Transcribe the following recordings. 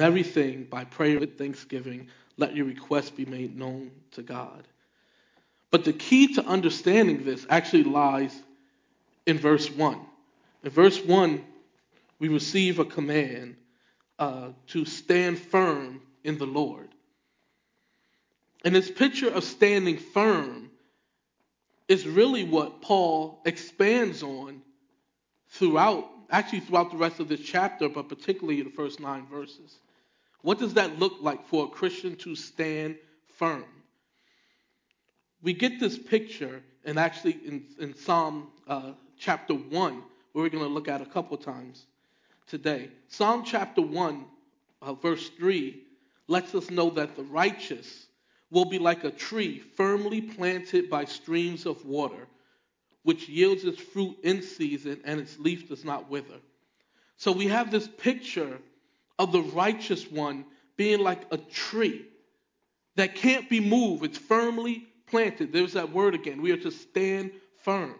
everything by prayer with thanksgiving, let your requests be made known to God. But the key to understanding this actually lies in verse 1. In verse 1, we receive a command uh, to stand firm in the Lord. And this picture of standing firm is really what Paul expands on throughout, actually throughout the rest of this chapter, but particularly in the first nine verses. What does that look like for a Christian to stand firm? We get this picture, and actually in, in Psalm uh, chapter 1, we're going to look at a couple times today. Psalm chapter 1, uh, verse 3, lets us know that the righteous will be like a tree firmly planted by streams of water, which yields its fruit in season and its leaf does not wither. So we have this picture of the righteous one being like a tree that can't be moved. It's firmly planted. There's that word again. We are to stand firm.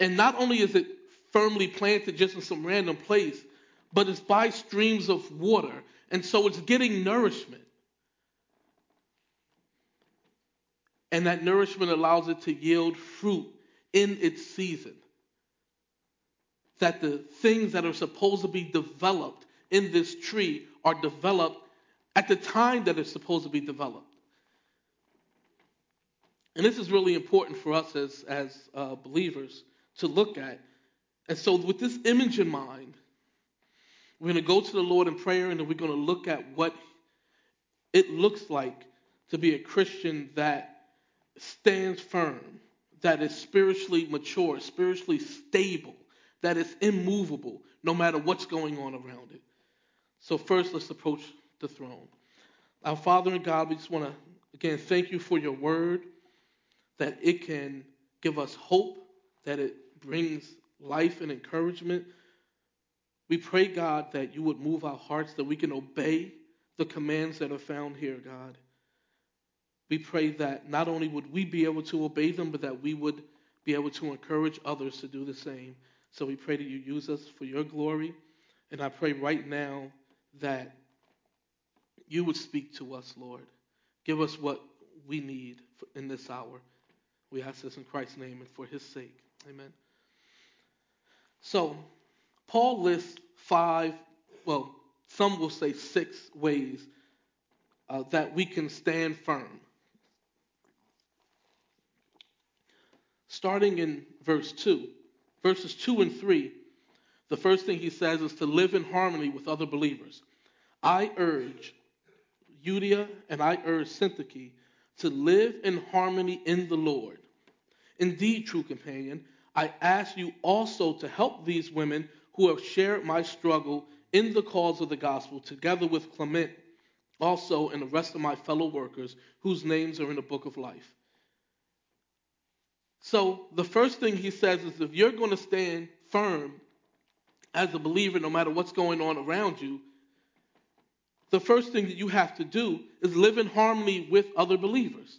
And not only is it firmly planted just in some random place, but it's by streams of water. And so it's getting nourishment. And that nourishment allows it to yield fruit in its season. That the things that are supposed to be developed in this tree are developed at the time that it's supposed to be developed. And this is really important for us as, as uh, believers to look at. And so, with this image in mind, we're going to go to the Lord in prayer and then we're going to look at what it looks like to be a Christian that stands firm, that is spiritually mature, spiritually stable, that is immovable, no matter what's going on around it. So, first, let's approach the throne. Our Father and God, we just want to, again, thank you for your word, that it can give us hope, that it brings life and encouragement. We pray, God, that you would move our hearts, that we can obey the commands that are found here, God. We pray that not only would we be able to obey them, but that we would be able to encourage others to do the same. So we pray that you use us for your glory. And I pray right now that you would speak to us, Lord. Give us what we need in this hour. We ask this in Christ's name and for his sake. Amen. So, Paul lists five, well, some will say six ways uh, that we can stand firm. Starting in verse 2, verses 2 and 3, the first thing he says is to live in harmony with other believers. I urge Euodia and I urge Syntyche to live in harmony in the Lord. Indeed, true companion, I ask you also to help these women who have shared my struggle in the cause of the gospel, together with Clement, also, and the rest of my fellow workers whose names are in the book of life. So, the first thing he says is if you're going to stand firm as a believer, no matter what's going on around you, the first thing that you have to do is live in harmony with other believers.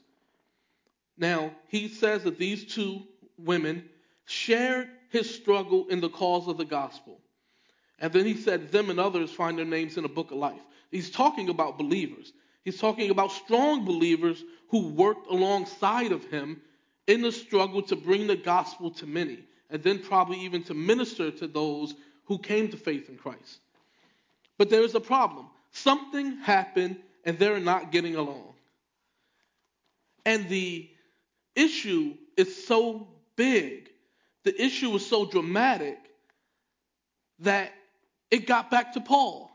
Now, he says that these two women shared his struggle in the cause of the gospel. And then he said, Them and others find their names in the book of life. He's talking about believers. He's talking about strong believers who worked alongside of him in the struggle to bring the gospel to many, and then probably even to minister to those who came to faith in Christ. But there is a problem. Something happened, and they're not getting along. And the issue is so big, the issue is so dramatic that it got back to Paul.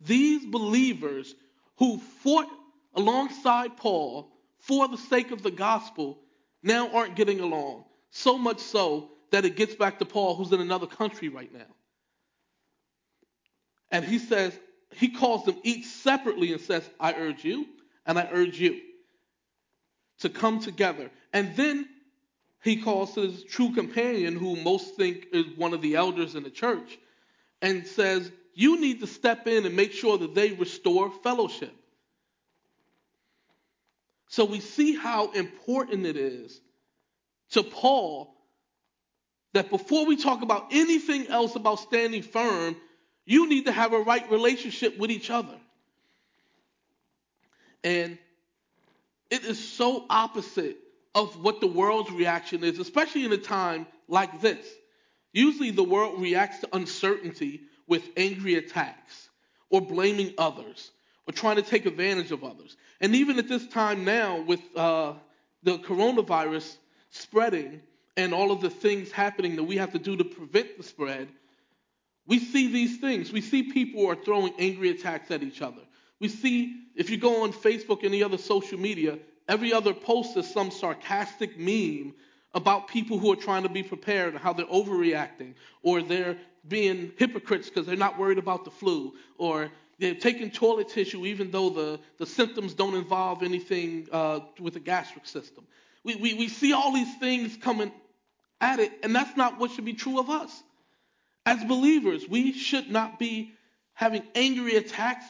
These believers who fought alongside Paul for the sake of the gospel now aren't getting along. So much so that it gets back to Paul, who's in another country right now. And he says, he calls them each separately and says, I urge you and I urge you to come together. And then he calls his true companion, who most think is one of the elders in the church, and says, You need to step in and make sure that they restore fellowship. So we see how important it is to Paul that before we talk about anything else about standing firm, You need to have a right relationship with each other. And it is so opposite of what the world's reaction is, especially in a time like this. Usually the world reacts to uncertainty with angry attacks or blaming others or trying to take advantage of others. And even at this time now, with uh, the coronavirus spreading and all of the things happening that we have to do to prevent the spread, we see these things. We see people are throwing angry attacks at each other. We see, if you go on Facebook, any other social media, every other post is some sarcastic meme about people who are trying to be prepared, and how they're overreacting, or they're being hypocrites because they're not worried about the flu, or they're taking toilet tissue even though the, the symptoms don't involve anything uh, with the gastric system. We, we, we see all these things coming at it, and that's not what should be true of us. As believers, we should not be having angry attacks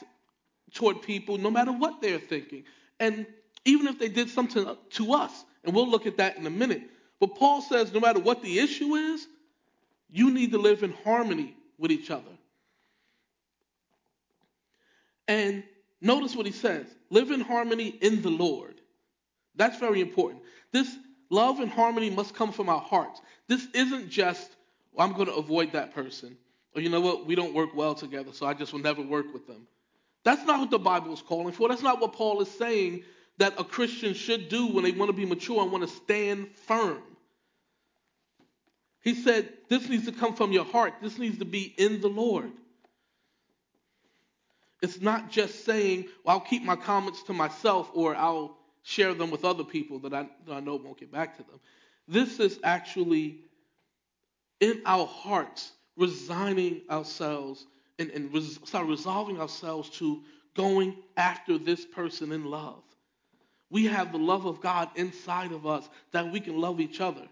toward people no matter what they're thinking. And even if they did something to us, and we'll look at that in a minute. But Paul says no matter what the issue is, you need to live in harmony with each other. And notice what he says live in harmony in the Lord. That's very important. This love and harmony must come from our hearts. This isn't just, well, I'm going to avoid that person. Or you know what, we don't work well together, so I just will never work with them. That's not what the Bible is calling for. That's not what Paul is saying that a Christian should do when they want to be mature and want to stand firm. He said, This needs to come from your heart. This needs to be in the Lord. It's not just saying, well, I'll keep my comments to myself or I'll share them with other people that I, that I know won't get back to them. This is actually in our hearts, resigning ourselves and, and res, resolving ourselves to going after this person in love. We have the love of God inside of us that we can love each other.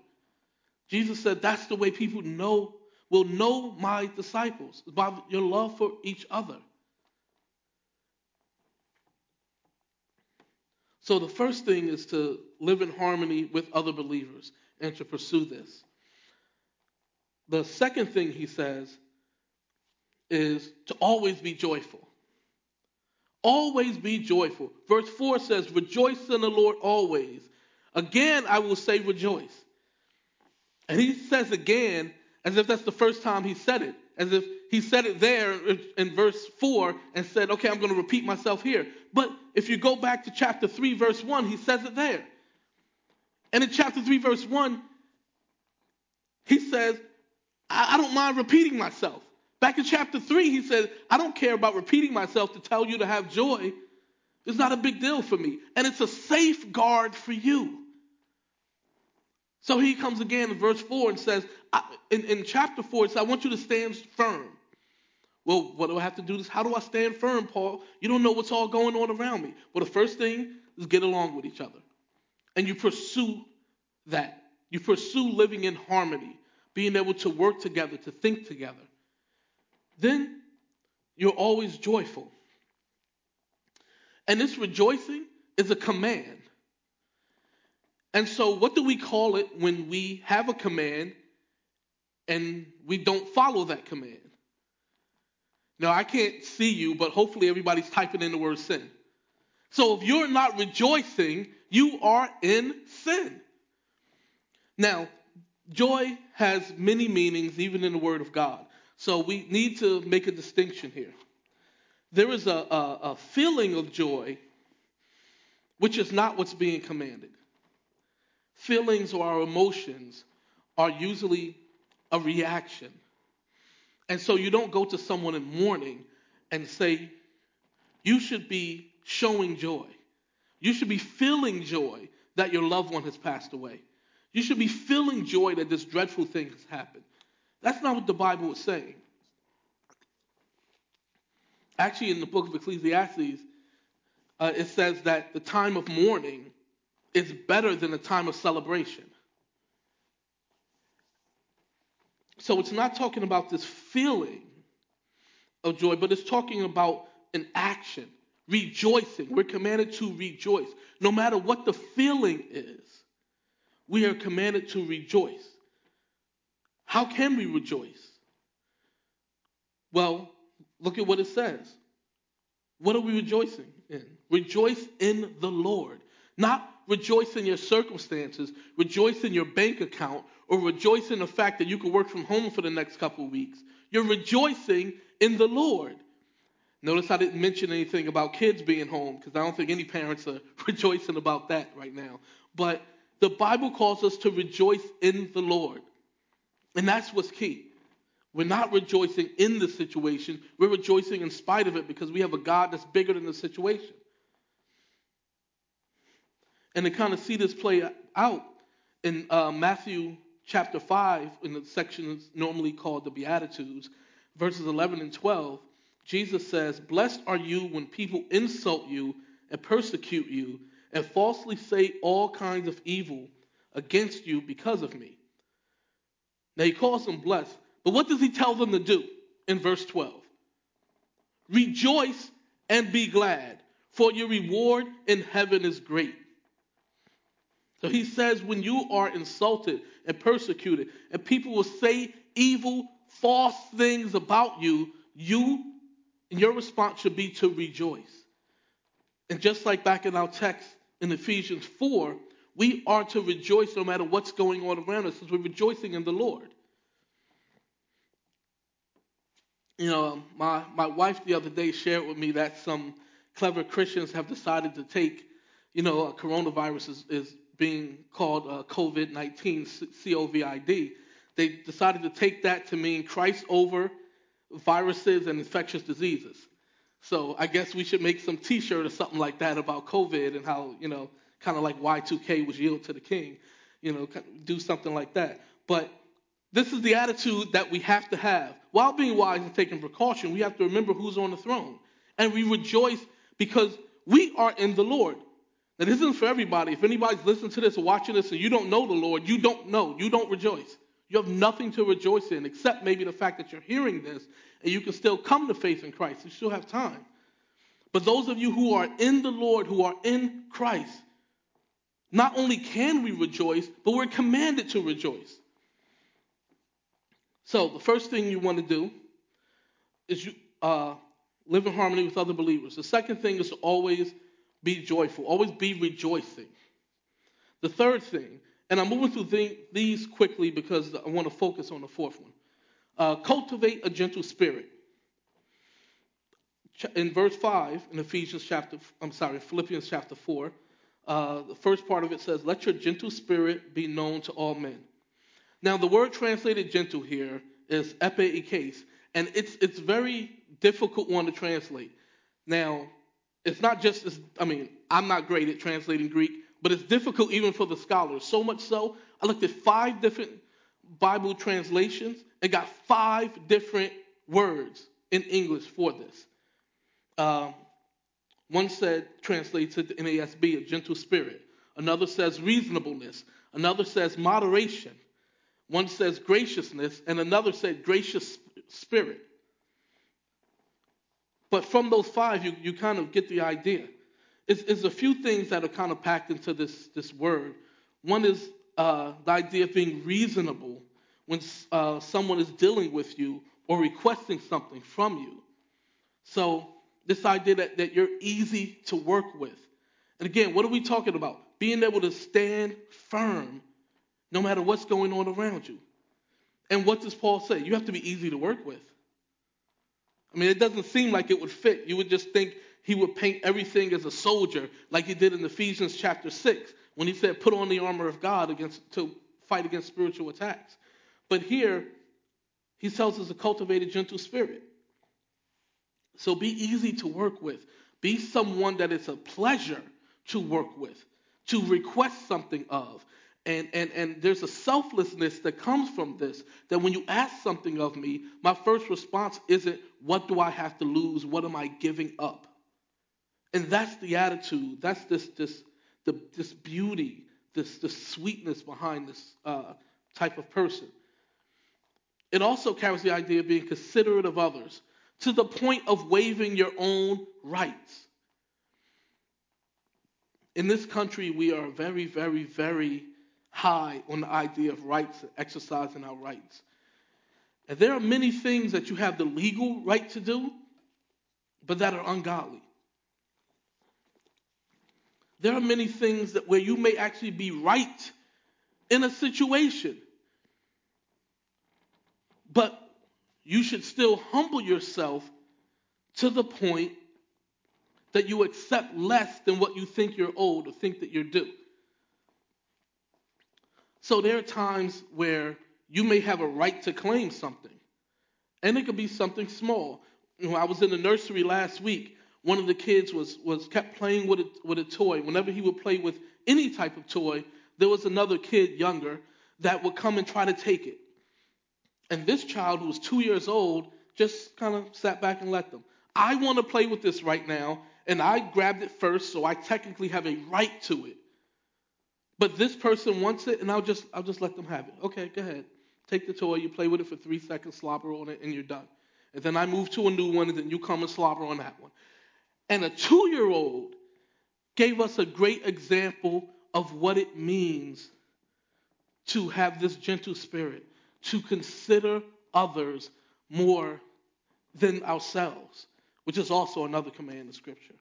Jesus said that's the way people know will know my disciples by your love for each other. So the first thing is to live in harmony with other believers and to pursue this. The second thing he says is to always be joyful. Always be joyful. Verse 4 says, Rejoice in the Lord always. Again, I will say rejoice. And he says again, as if that's the first time he said it, as if he said it there in verse 4 and said, Okay, I'm going to repeat myself here. But if you go back to chapter 3, verse 1, he says it there. And in chapter 3, verse 1, he says, I, I don't mind repeating myself. Back in chapter 3, he said, I don't care about repeating myself to tell you to have joy. It's not a big deal for me. And it's a safeguard for you. So he comes again in verse 4 and says, in, in chapter 4, it says, I want you to stand firm. Well, what do I have to do? This? How do I stand firm, Paul? You don't know what's all going on around me. Well, the first thing is get along with each other. And you pursue that. You pursue living in harmony, being able to work together, to think together. Then you're always joyful. And this rejoicing is a command. And so, what do we call it when we have a command and we don't follow that command? Now, I can't see you, but hopefully everybody's typing in the word sin. So if you're not rejoicing, you are in sin. Now, joy has many meanings, even in the Word of God. So we need to make a distinction here. There is a, a, a feeling of joy, which is not what's being commanded. Feelings or our emotions are usually a reaction and so you don't go to someone in mourning and say, you should be showing joy. You should be feeling joy that your loved one has passed away. You should be feeling joy that this dreadful thing has happened. That's not what the Bible is saying. Actually, in the book of Ecclesiastes, uh, it says that the time of mourning is better than the time of celebration. So it's not talking about this feeling of joy, but it's talking about an action, rejoicing. We're commanded to rejoice. No matter what the feeling is, we are commanded to rejoice. How can we rejoice? Well, look at what it says. What are we rejoicing in? Rejoice in the Lord. Not rejoice in your circumstances, rejoice in your bank account, or rejoice in the fact that you can work from home for the next couple of weeks. You're rejoicing in the Lord. Notice I didn't mention anything about kids being home because I don't think any parents are rejoicing about that right now. But the Bible calls us to rejoice in the Lord. And that's what's key. We're not rejoicing in the situation, we're rejoicing in spite of it because we have a God that's bigger than the situation. And to kind of see this play out in uh, Matthew chapter 5, in the section normally called the Beatitudes, verses 11 and 12, Jesus says, Blessed are you when people insult you and persecute you and falsely say all kinds of evil against you because of me. Now he calls them blessed, but what does he tell them to do in verse 12? Rejoice and be glad, for your reward in heaven is great. So he says, when you are insulted and persecuted, and people will say evil, false things about you, you and your response should be to rejoice. And just like back in our text in Ephesians 4, we are to rejoice no matter what's going on around us, because we're rejoicing in the Lord. You know, um, my, my wife the other day shared with me that some clever Christians have decided to take, you know, uh, coronavirus is, is being called uh, COVID 19, C O V I D. They decided to take that to mean Christ over viruses and infectious diseases. So I guess we should make some T-shirt or something like that about COVID and how you know, kind of like Y2K was yield to the king. You know, do something like that. But this is the attitude that we have to have. While being wise and taking precaution, we have to remember who's on the throne. And we rejoice because we are in the Lord. This isn't for everybody. If anybody's listening to this or watching this and you don't know the Lord, you don't know. You don't rejoice. You have nothing to rejoice in except maybe the fact that you're hearing this and you can still come to faith in Christ. You still have time. But those of you who are in the Lord, who are in Christ, not only can we rejoice, but we're commanded to rejoice. So the first thing you want to do is you uh, live in harmony with other believers. The second thing is to always be joyful, always be rejoicing. The third thing and I'm moving through these quickly because I want to focus on the fourth one. Uh, cultivate a gentle spirit. In verse 5 in Ephesians chapter, I'm sorry, Philippians chapter 4, uh, the first part of it says, Let your gentle spirit be known to all men. Now, the word translated gentle here is epeikes, and it's, it's very difficult one to translate. Now, it's not just, I mean, I'm not great at translating Greek, but it's difficult even for the scholars. So much so, I looked at five different Bible translations and got five different words in English for this. Um, one said, translates it to NASB, a gentle spirit. Another says reasonableness. Another says moderation. One says graciousness, and another said gracious spirit. But from those five, you, you kind of get the idea It's, is a few things that are kind of packed into this, this word. One is uh, the idea of being reasonable when uh, someone is dealing with you or requesting something from you. So, this idea that, that you're easy to work with. And again, what are we talking about? Being able to stand firm no matter what's going on around you. And what does Paul say? You have to be easy to work with. I mean, it doesn't seem like it would fit. You would just think he would paint everything as a soldier, like he did in Ephesians chapter 6, when he said, Put on the armor of God against, to fight against spiritual attacks. But here, he tells us to cultivate a gentle spirit. So be easy to work with. Be someone that it's a pleasure to work with, to request something of. And, and, and there's a selflessness that comes from this that when you ask something of me, my first response isn't, What do I have to lose? What am I giving up? And that's the attitude. That's this this the, this beauty, this this sweetness behind this uh, type of person. It also carries the idea of being considerate of others to the point of waiving your own rights. In this country, we are very, very, very high on the idea of rights, and exercising our rights. And there are many things that you have the legal right to do, but that are ungodly. There are many things that where you may actually be right in a situation, but you should still humble yourself to the point that you accept less than what you think you're owed or think that you're due. So there are times where you may have a right to claim something, and it could be something small. You know, I was in the nursery last week. One of the kids was was kept playing with a, with a toy. Whenever he would play with any type of toy, there was another kid younger that would come and try to take it. And this child, who was two years old, just kind of sat back and let them. I want to play with this right now, and I grabbed it first, so I technically have a right to it. But this person wants it, and I'll just I'll just let them have it. Okay, go ahead. Take the toy, you play with it for three seconds, slobber on it, and you're done. And then I move to a new one, and then you come and slobber on that one. And a two-year-old gave us a great example of what it means to have this gentle spirit, to consider others more than ourselves, which is also another command in Scripture.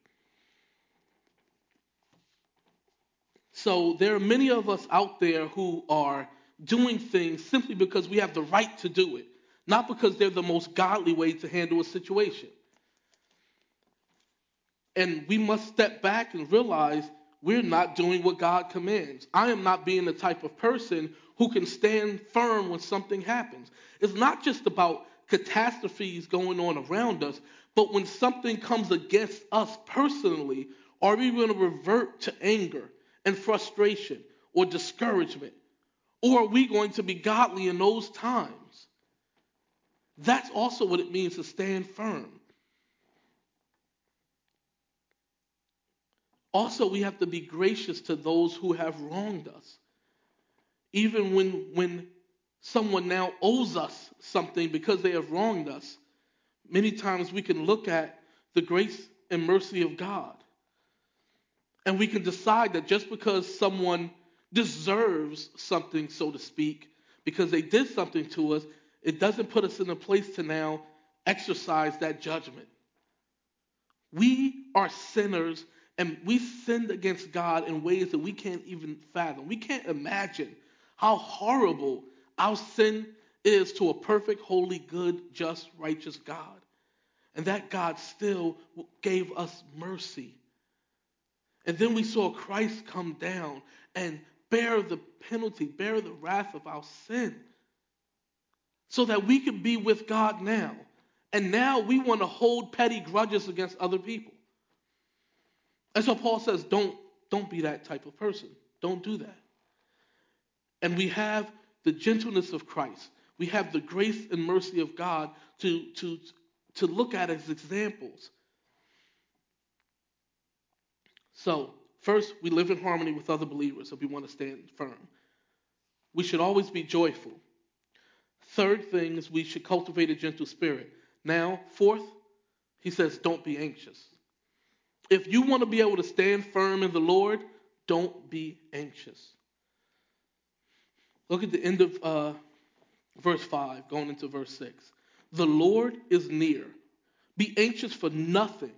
So there are many of us out there who are doing things simply because we have the right to do it, not because they're the most godly way to handle a situation. And we must step back and realize we're not doing what God commands. I am not being the type of person who can stand firm when something happens. It's not just about catastrophes going on around us, but when something comes against us personally, are we going to revert to anger and frustration or discouragement? Or are we going to be godly in those times? That's also what it means to stand firm. Also, we have to be gracious to those who have wronged us. Even when, when someone now owes us something because they have wronged us, many times we can look at the grace and mercy of God. And we can decide that just because someone deserves something, so to speak, because they did something to us, it doesn't put us in a place to now exercise that judgment. We are sinners and we sinned against God in ways that we can't even fathom. We can't imagine how horrible our sin is to a perfect, holy, good, just, righteous God. And that God still gave us mercy. And then we saw Christ come down and bear the penalty, bear the wrath of our sin, so that we could be with God now. And now we want to hold petty grudges against other people. And so Paul says, don't, don't be that type of person. Don't do that. And we have the gentleness of Christ. We have the grace and mercy of God to, to, to look at as examples. So, first, we live in harmony with other believers if we want to stand firm. We should always be joyful. Third thing is we should cultivate a gentle spirit. Now, fourth, he says, don't be anxious. If you want to be able to stand firm in the Lord, don't be anxious. Look at the end of uh, verse 5, going into verse 6. The Lord is near. Be anxious for nothing,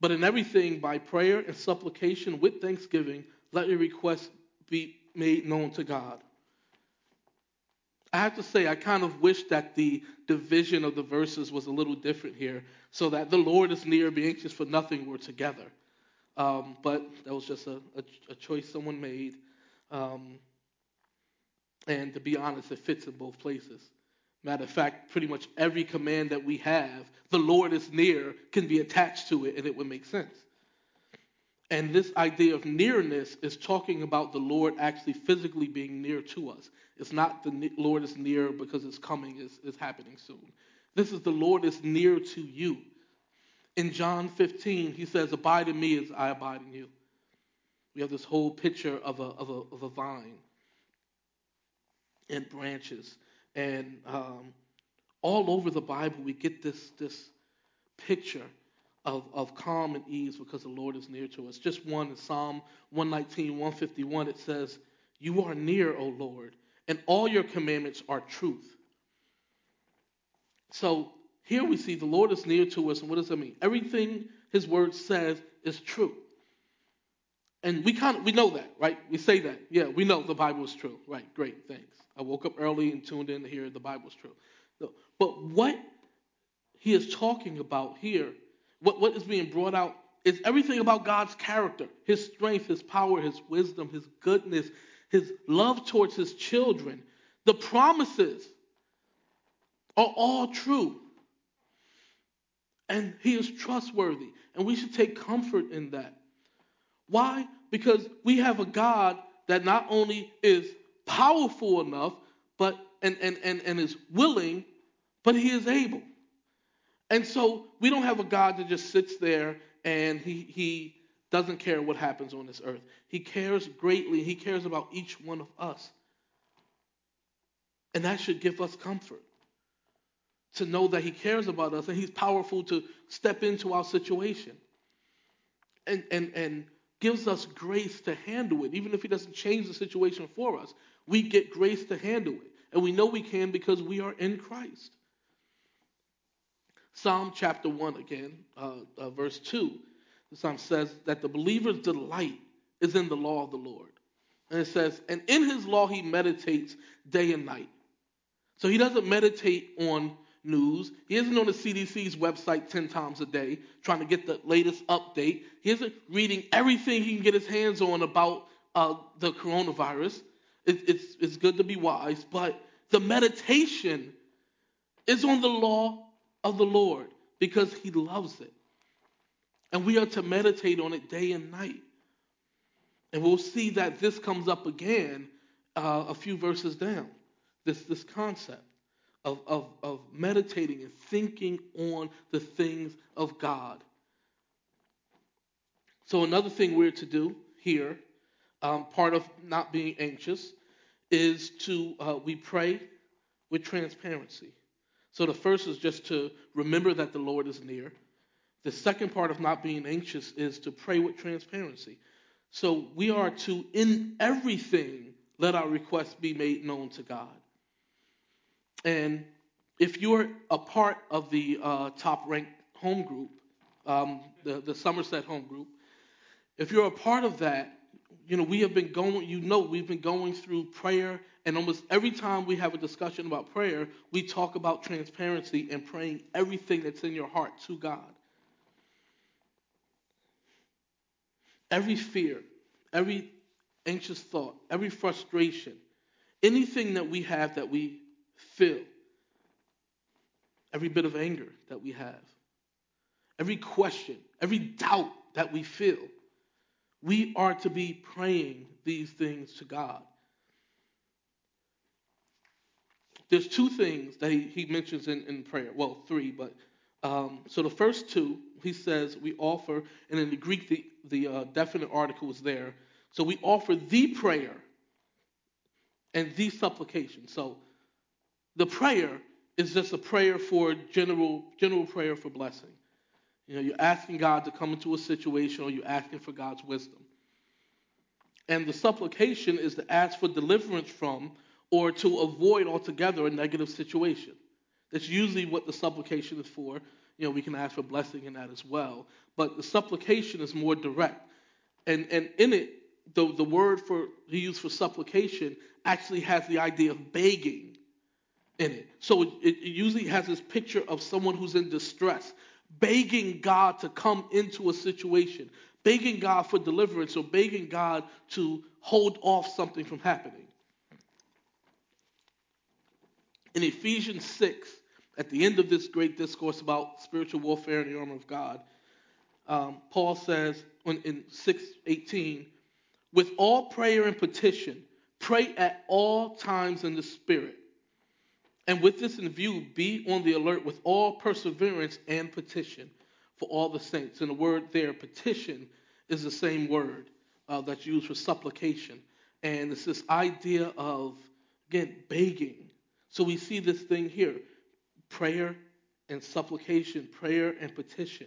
but in everything by prayer and supplication with thanksgiving, let your requests be made known to God. I have to say, I kind of wish that the division of the verses was a little different here, so that the Lord is near, be anxious for nothing were together. Um, but that was just a, a, a choice someone made. Um, and to be honest, it fits in both places. Matter of fact, pretty much every command that we have, the Lord is near, can be attached to it, and it would make sense. And this idea of nearness is talking about the Lord actually physically being near to us. It's not the Lord is near because it's coming, is, is happening soon. This is the Lord is near to you. In John 15, he says, Abide in me as I abide in you. We have this whole picture of a, of a, of a vine and branches. And um, all over the Bible, we get this, this picture of, of calm and ease because the Lord is near to us. Just one in Psalm 119, 151, it says, You are near, O Lord, and all your commandments are truth. So Here we see the Lord is near to us, and what does that mean? Everything His Word says is true. And we kind of we know that, right? We say that. Yeah, we know the Bible is true. Right, great, thanks. I woke up early and tuned in to hear the Bible is true. No, but what he is talking about here, what, what is being brought out is everything about God's character, his strength, his power, his wisdom, his goodness, his love towards his children. The promises are all true. And he is trustworthy. And we should take comfort in that. Why? Because we have a God that not only is powerful enough, but and, and, and, and is willing, but he is able. And so we don't have a God that just sits there and he, he doesn't care what happens on this earth. He cares greatly. He cares about each one of us. And that should give us comfort to know that he cares about us and he's powerful to step into our situation. And, and, and gives us grace to handle it. Even if He doesn't change the situation for us, we get grace to handle it. And we know we can because we are in Christ. Psalm chapter 1 again, uh, uh, verse 2. The psalm says that the believer's delight is in the law of the Lord. And it says, and in his law he meditates day and night. So he doesn't meditate on news. He isn't on the CDC's website 10 times a day trying to get the latest update. He isn't reading everything he can get his hands on about uh, the coronavirus. It, it's, it's good to be wise, but the meditation is on the law of the Lord because he loves it. And we are to meditate on it day and night. And we'll see that this comes up again uh, a few verses down, this, this concept of, of, of meditating and thinking on the things of God. So, another thing we're to do here, um, part of not being anxious, is to uh, we pray with transparency. So, the first is just to remember that the Lord is near. The second part of not being anxious is to pray with transparency. So, we are to, in everything, let our requests be made known to God. And if you're a part of the uh, top ranked home group, um, the, the Somerset home group, if you're a part of that, you know, we have been going, you know, we've been going through prayer, and almost every time we have a discussion about prayer, we talk about transparency and praying everything that's in your heart to God. Every fear, every anxious thought, every frustration, anything that we have that we feel, every bit of anger that we have, every question, every doubt that we feel, we are to be praying these things to God. There's two things that he, he mentions in, in prayer. Well, three, but um, so the first two, he says we offer, and in the Greek, the, the uh, definite article is there. So we offer the prayer and the supplication. So the prayer is just a prayer for general general prayer for blessing. You know, you're asking God to come into a situation or you're asking for God's wisdom. And the supplication is to ask for deliverance from or to avoid altogether a negative situation. That's usually what the supplication is for. You know, we can ask for blessing in that as well. But the supplication is more direct. And and in it, the, the word for used for supplication actually has the idea of begging in it. So it, usually has this picture of someone who's in distress, begging God to come into a situation, begging God for deliverance, or begging God to hold off something from happening. In Ephesians 6, at the end of this great discourse about spiritual warfare and the armor of God, um, Paul says in 6:18, with all prayer and petition, pray at all times in the Spirit and with this in view, be on the alert with all perseverance and petition for all the saints. And the word there, petition, is the same word uh, that's used for supplication. And it's this idea of, again, begging. So we see this thing here prayer and supplication, prayer and petition.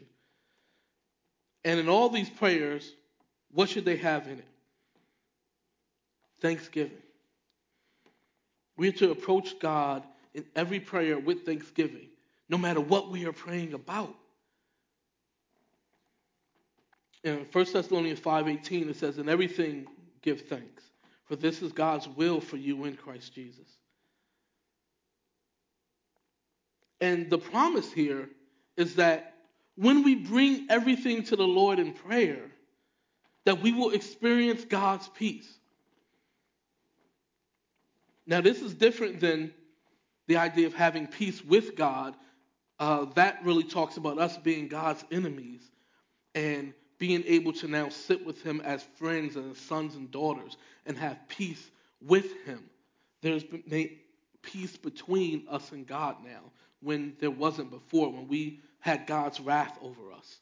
And in all these prayers, what should they have in it? Thanksgiving. We're to approach God in every prayer with thanksgiving. no matter what we are praying about. In 1 Thessalonians 5:18 it says, "In everything give thanks, for this is God's will for you in Christ Jesus." And the promise here is that when we bring everything to the Lord in prayer, that we will experience God's peace. Now, this is different than the idea of having peace with God. Uh, that really talks about us being God's enemies and being able to now sit with Him as friends and as sons and daughters and have peace with Him. There's been peace between us and God now when there wasn't before, when we had God's wrath over us.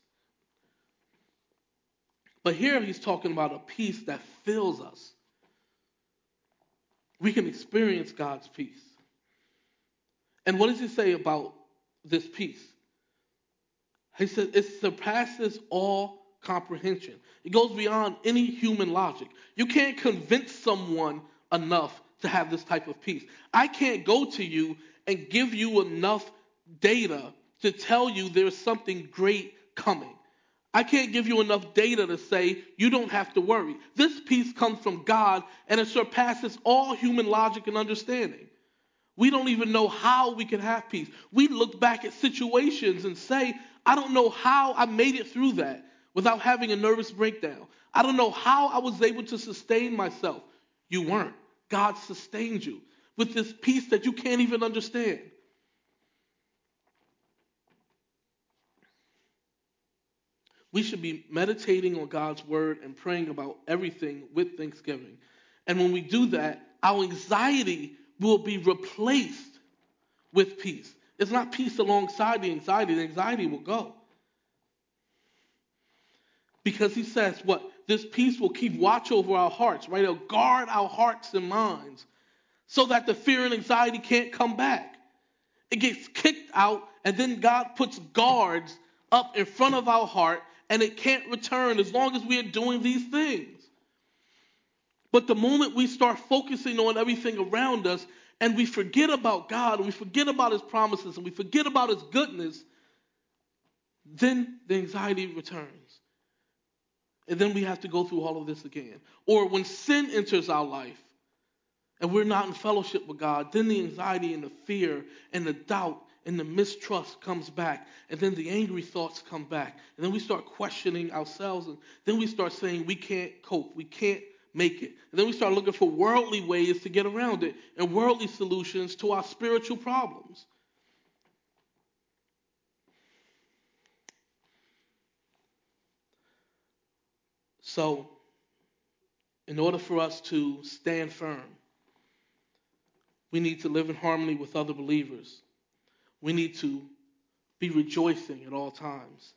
But here he's talking about a peace that fills us. We can experience God's peace. And what does he say about this peace? He says it surpasses all comprehension. It goes beyond any human logic. You can't convince someone enough to have this type of peace. I can't go to you and give you enough data to tell you there's something great coming. I can't give you enough data to say you don't have to worry. This peace comes from God and it surpasses all human logic and understanding. We don't even know how we can have peace. We look back at situations and say, I don't know how I made it through that without having a nervous breakdown. I don't know how I was able to sustain myself. You weren't. God sustained you with this peace that you can't even understand. We should be meditating on God's word and praying about everything with thanksgiving. And when we do that, our anxiety will be replaced with peace. It's not peace alongside the anxiety, the anxiety will go. Because he says, what? This peace will keep watch over our hearts, right? It'll guard our hearts and minds so that the fear and anxiety can't come back. It gets kicked out, and then God puts guards up in front of our heart and it can't return as long as we are doing these things. But the moment we start focusing on everything around us and we forget about God and we forget about His promises and we forget about His goodness, then the anxiety returns. And then we have to go through all of this again. Or when sin enters our life and we're not in fellowship with God, then the anxiety and the fear and the doubt and the mistrust comes back, and then the angry thoughts come back, and then we start questioning ourselves, and then we start saying we can't cope, we can't make it. And then we start looking for worldly ways to get around it and worldly solutions to our spiritual problems. So, in order for us to stand firm, we need to live in harmony with other believers. We need to be rejoicing at all times,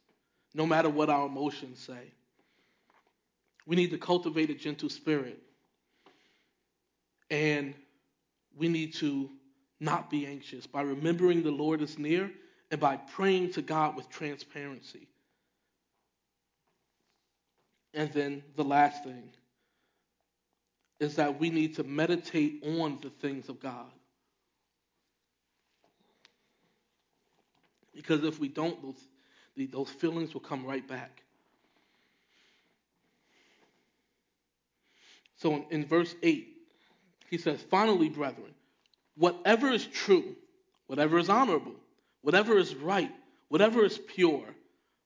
no matter what our emotions say. We need to cultivate a gentle spirit. And we need to not be anxious by remembering the Lord is near and by praying to God with transparency. And then the last thing is that we need to meditate on the things of God. Because if we don't, those, those feelings will come right back. So in, in verse 8, he says, Finally, brethren, whatever is true, whatever is honorable, whatever is right, whatever is pure,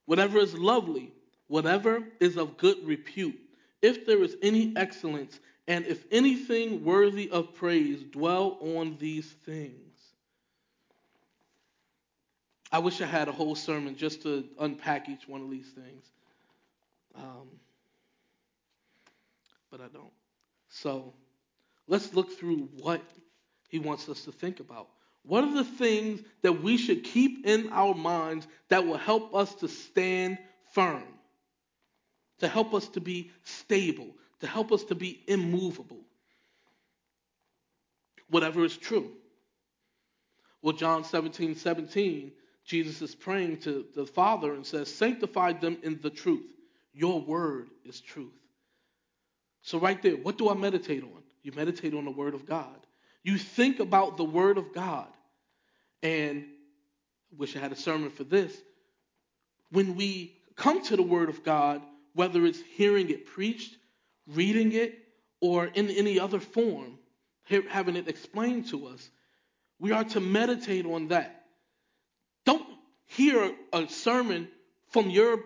whatever is lovely, whatever is of good repute, if there is any excellence, and if anything worthy of praise, dwell on these things. I wish I had a whole sermon just to unpack each one of these things. Um, but I don't. So let's look through what he wants us to think about. What are the things that we should keep in our minds that will help us to stand firm, to help us to be stable, to help us to be immovable? Whatever is true. Well, John 17 17 Jesus is praying to the Father and says, Sanctify them in the truth. Your word is truth. So, right there, what do I meditate on? You meditate on the word of God. You think about the word of God. And I wish I had a sermon for this. When we come to the Word of God, whether it's hearing it preached, reading it, or in any other form, having it explained to us, we are to meditate on that. Don't hear a sermon from your,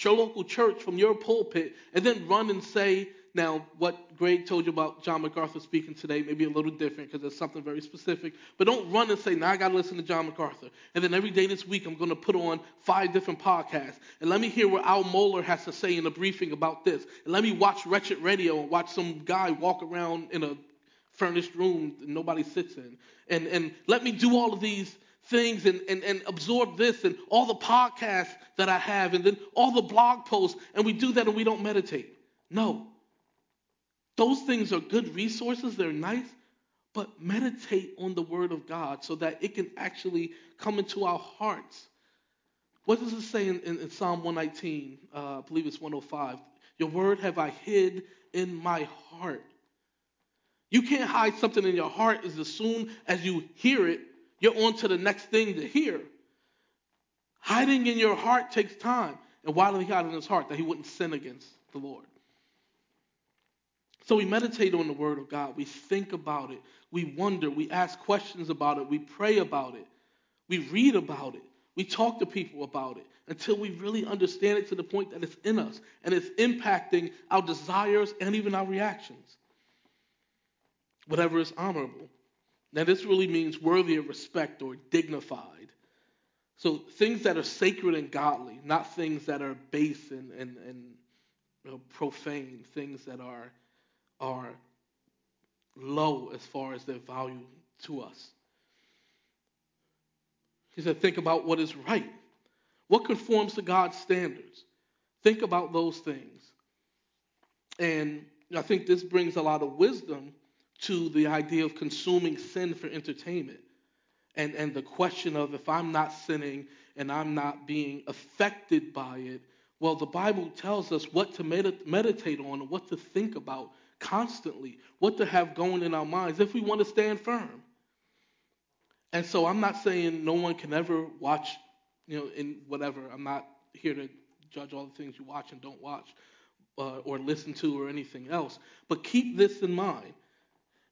your local church, from your pulpit, and then run and say, now, what Greg told you about John MacArthur speaking today may be a little different because it's something very specific. But don't run and say, now I got to listen to John MacArthur. And then every day this week, I'm going to put on five different podcasts. And let me hear what Al Mohler has to say in a briefing about this. And let me watch Wretched Radio and watch some guy walk around in a furnished room that nobody sits in. And, and let me do all of these things and, and, and absorb this and all the podcasts that I have and then all the blog posts. And we do that and we don't meditate. No. Those things are good resources, they're nice, but meditate on the Word of God so that it can actually come into our hearts. What does it say in, in, in Psalm 119? Uh, I believe it's 105. Your word have I hid in my heart. You can't hide something in your heart as, soon as you hear it, you're on to the next thing to hear. Hiding in your heart takes time. And why did he hide in his heart? That he wouldn't sin against the Lord. So we meditate on the Word of God. We think about it. We wonder. We ask questions about it. We pray about it. We read about it. We talk to people about it until we really understand it to the point that it's in us and it's impacting our desires and even our reactions. Whatever is honorable. Now, this really means worthy of respect or dignified. So, things that are sacred and godly, not things that are base and, and, and you know, profane, things that are are low as far as their value to us. He said, think about what is right. What conforms to God's standards? Think about those things. And I think this brings a lot of wisdom to the idea of consuming sin for entertainment. And, and the question of if I'm not sinning and I'm not being affected by it, well, the Bible tells us what to med- meditate on and what to think about constantly, what to have going in our minds if we want to stand firm. And so I'm not saying no one can ever watch, you know, in whatever. I'm not here to judge all the things you watch and don't watch uh, or listen to or anything else. But keep this in mind.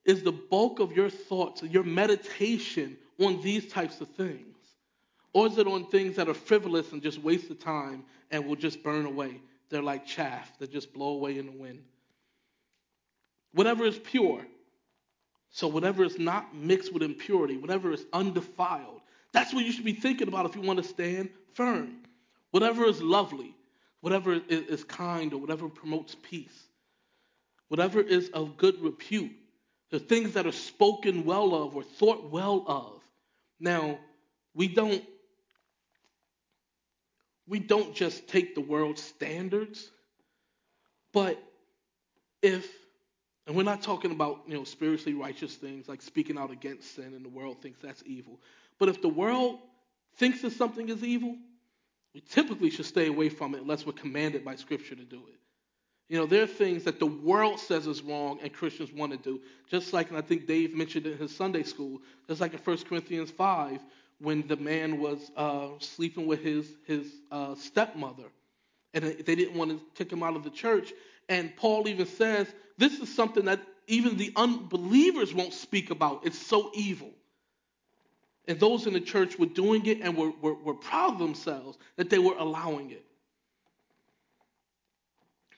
Is the bulk of your thoughts, your meditation on these types of things? Or is it on things that are frivolous and just waste of time and will just burn away? They're like chaff that just blow away in the wind whatever is pure. So, whatever is not mixed with impurity, whatever is undefiled, that's what you should be thinking about if you want to stand firm. Whatever is lovely, whatever is kind, or whatever promotes peace, whatever is of good repute, the things that are spoken well of or thought well of. Now, we don't we don't just take the world's standards, but if and we're not talking about, you know, spiritually righteous things like speaking out against sin and the world thinks that's evil. But if the world thinks that something is evil, we typically should stay away from it unless we're commanded by Scripture to do it. You know, there are things that the world says is wrong and Christians want to do. Just like, and I think Dave mentioned in his Sunday school, just like in 1 Corinthians 5, when the man was uh, sleeping with his, his uh, stepmother. And they didn't want to kick him out of the church. And Paul even says this is something that even the unbelievers won't speak about. It's so evil. And those in the church were doing it and were, were, were proud of themselves that they were allowing it.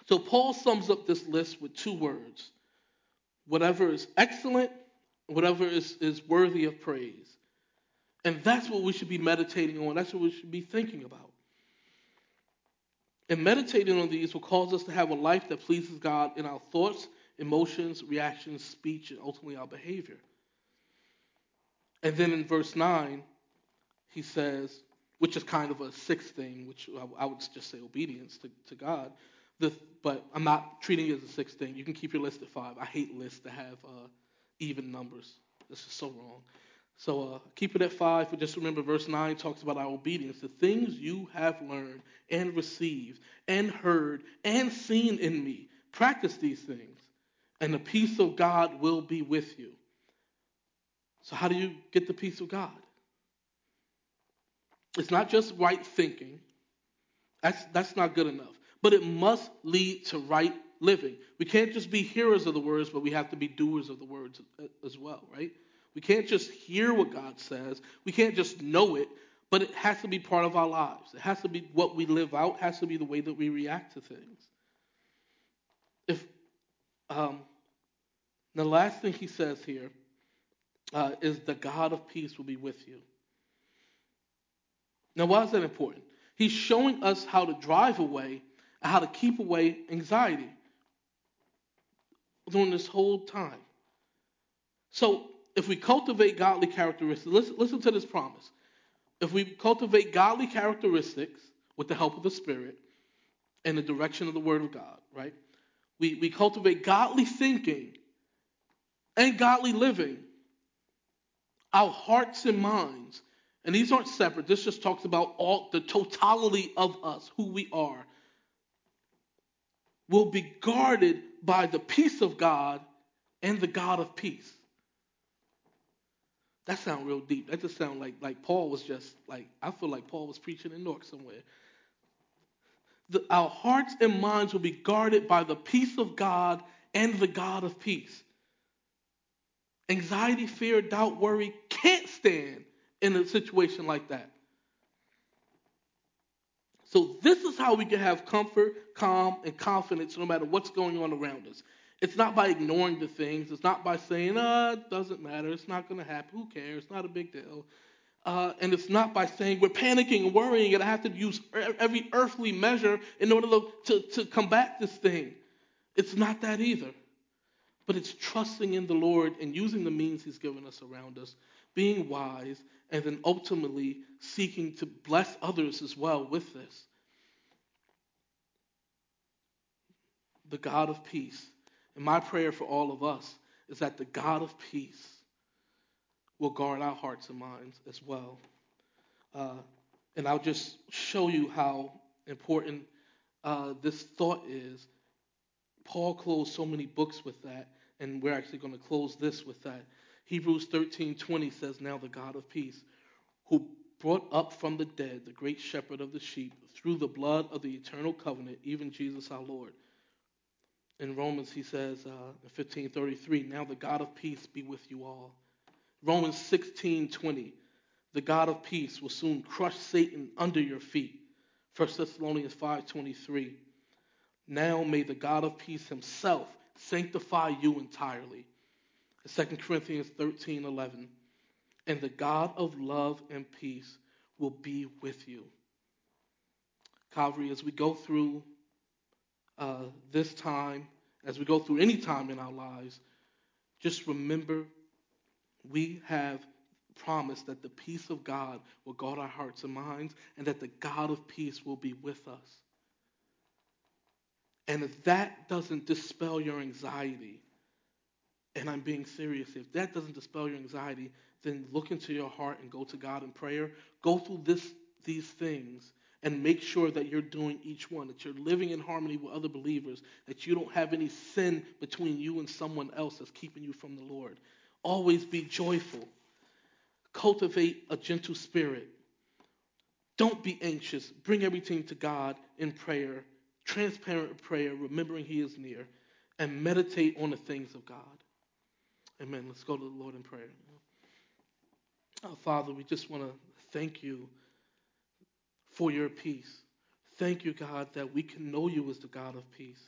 So Paul sums up this list with two words whatever is excellent, whatever is, is worthy of praise. And that's what we should be meditating on. That's what we should be thinking about. And meditating on these will cause us to have a life that pleases God in our thoughts, emotions, reactions, speech, and ultimately our behavior. And then in verse 9, he says, which is kind of a sixth thing, which I would just say obedience to, to God. The, but I'm not treating it as a sixth thing. You can keep your list at five. I hate lists that have uh, even numbers. This is so wrong. So uh, keep it at five, but just remember verse 9 talks about our obedience. The things you have learned and received and heard and seen in me, practice these things, and the peace of God will be with you. So, how do you get the peace of God? It's not just right thinking. That's, that's not good enough. But it must lead to right living. We can't just be hearers of the words, but we have to be doers of the words as well, right? We can't just hear what God says. We can't just know it, but it has to be part of our lives. It has to be what we live out, it has to be the way that we react to things. If um, the last thing he says here uh, is the God of peace will be with you. Now, why is that important? He's showing us how to drive away how to keep away anxiety during this whole time. So, if we cultivate godly characteristics, listen, listen to this promise. If we cultivate godly characteristics with the help of the Spirit and the direction of the Word of God, right? We, we cultivate godly thinking and godly living. Our hearts and minds, and these aren't separate, this just talks about all the totality of us, who we are, will be guarded by the peace of God and the God of peace. That sounds real deep. That just sounds like like Paul was just like I feel like Paul was preaching in Newark somewhere. The, our hearts and minds will be guarded by the peace of God and the God of peace. Anxiety, fear, doubt, worry can't stand in a situation like that. So, this is how we can have comfort, calm, and confidence no matter what's going on around us. It's not by ignoring the things. It's not by saying, "Ah, oh, it doesn't matter. It's not going to happen. Who cares? It's not a big deal." Uh, and it's not by saying we're panicking and worrying and I have to use every earthly measure in order to, to, to combat this thing. It's not that either. But it's trusting in the Lord and using the means He's given us around us, being wise, and then ultimately seeking to bless others as well with this. The God of peace. And my prayer for all of us is that the God of peace will guard our hearts and minds as well. Uh, and I'll just show you how important uh, this thought is. Paul closed so many books with that, and we're actually going to close this with that. Hebrews 13:20 says, "Now the God of peace, who brought up from the dead the great shepherd of the sheep through the blood of the eternal covenant, even Jesus our Lord." In Romans, he says uh, in 15:33, "Now the God of peace be with you all." Romans 16:20, "The God of peace will soon crush Satan under your feet." 1 Thessalonians 5:23, "Now may the God of peace himself sanctify you entirely." 2 Corinthians 13:11, "And the God of love and peace will be with you." Calvary, as we go through uh, this time, as we go through any time in our lives, just remember we have promised that the peace of God will guard our hearts and minds, and that the God of peace will be with us. And if that doesn't dispel your anxiety, and I'm being serious, if that doesn't dispel your anxiety, then look into your heart and go to God in prayer. Go through this, these things and make sure that you're doing each one, that you're living in harmony with other believers, that you don't have any sin between you and someone else that's keeping you from the Lord. Always be joyful. Cultivate a gentle spirit. Don't be anxious. Bring everything to God in prayer, transparent prayer, remembering He is near, and meditate on the things of God. Amen. Let's go to the Lord in prayer. Father, we just want to thank you for your peace. Thank you, God, that we can know you as the God of peace.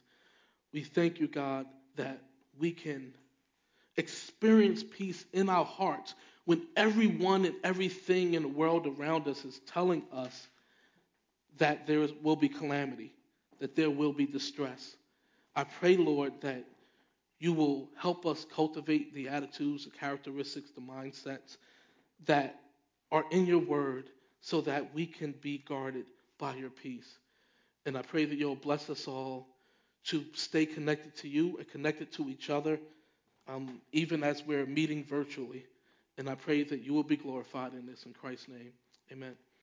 We thank you, God, that we can experience peace in our hearts when everyone and everything in the world around us is telling us that there will be calamity, that there will be distress. I pray, Lord, that you will help us cultivate the attitudes, the characteristics, the mindsets that are in your word so that we can be guarded by your peace. And I pray that you'll bless us all to stay connected to you and connected to each other, um, even as we're meeting virtually. And I pray that you will be glorified in this in Christ's name. Amen.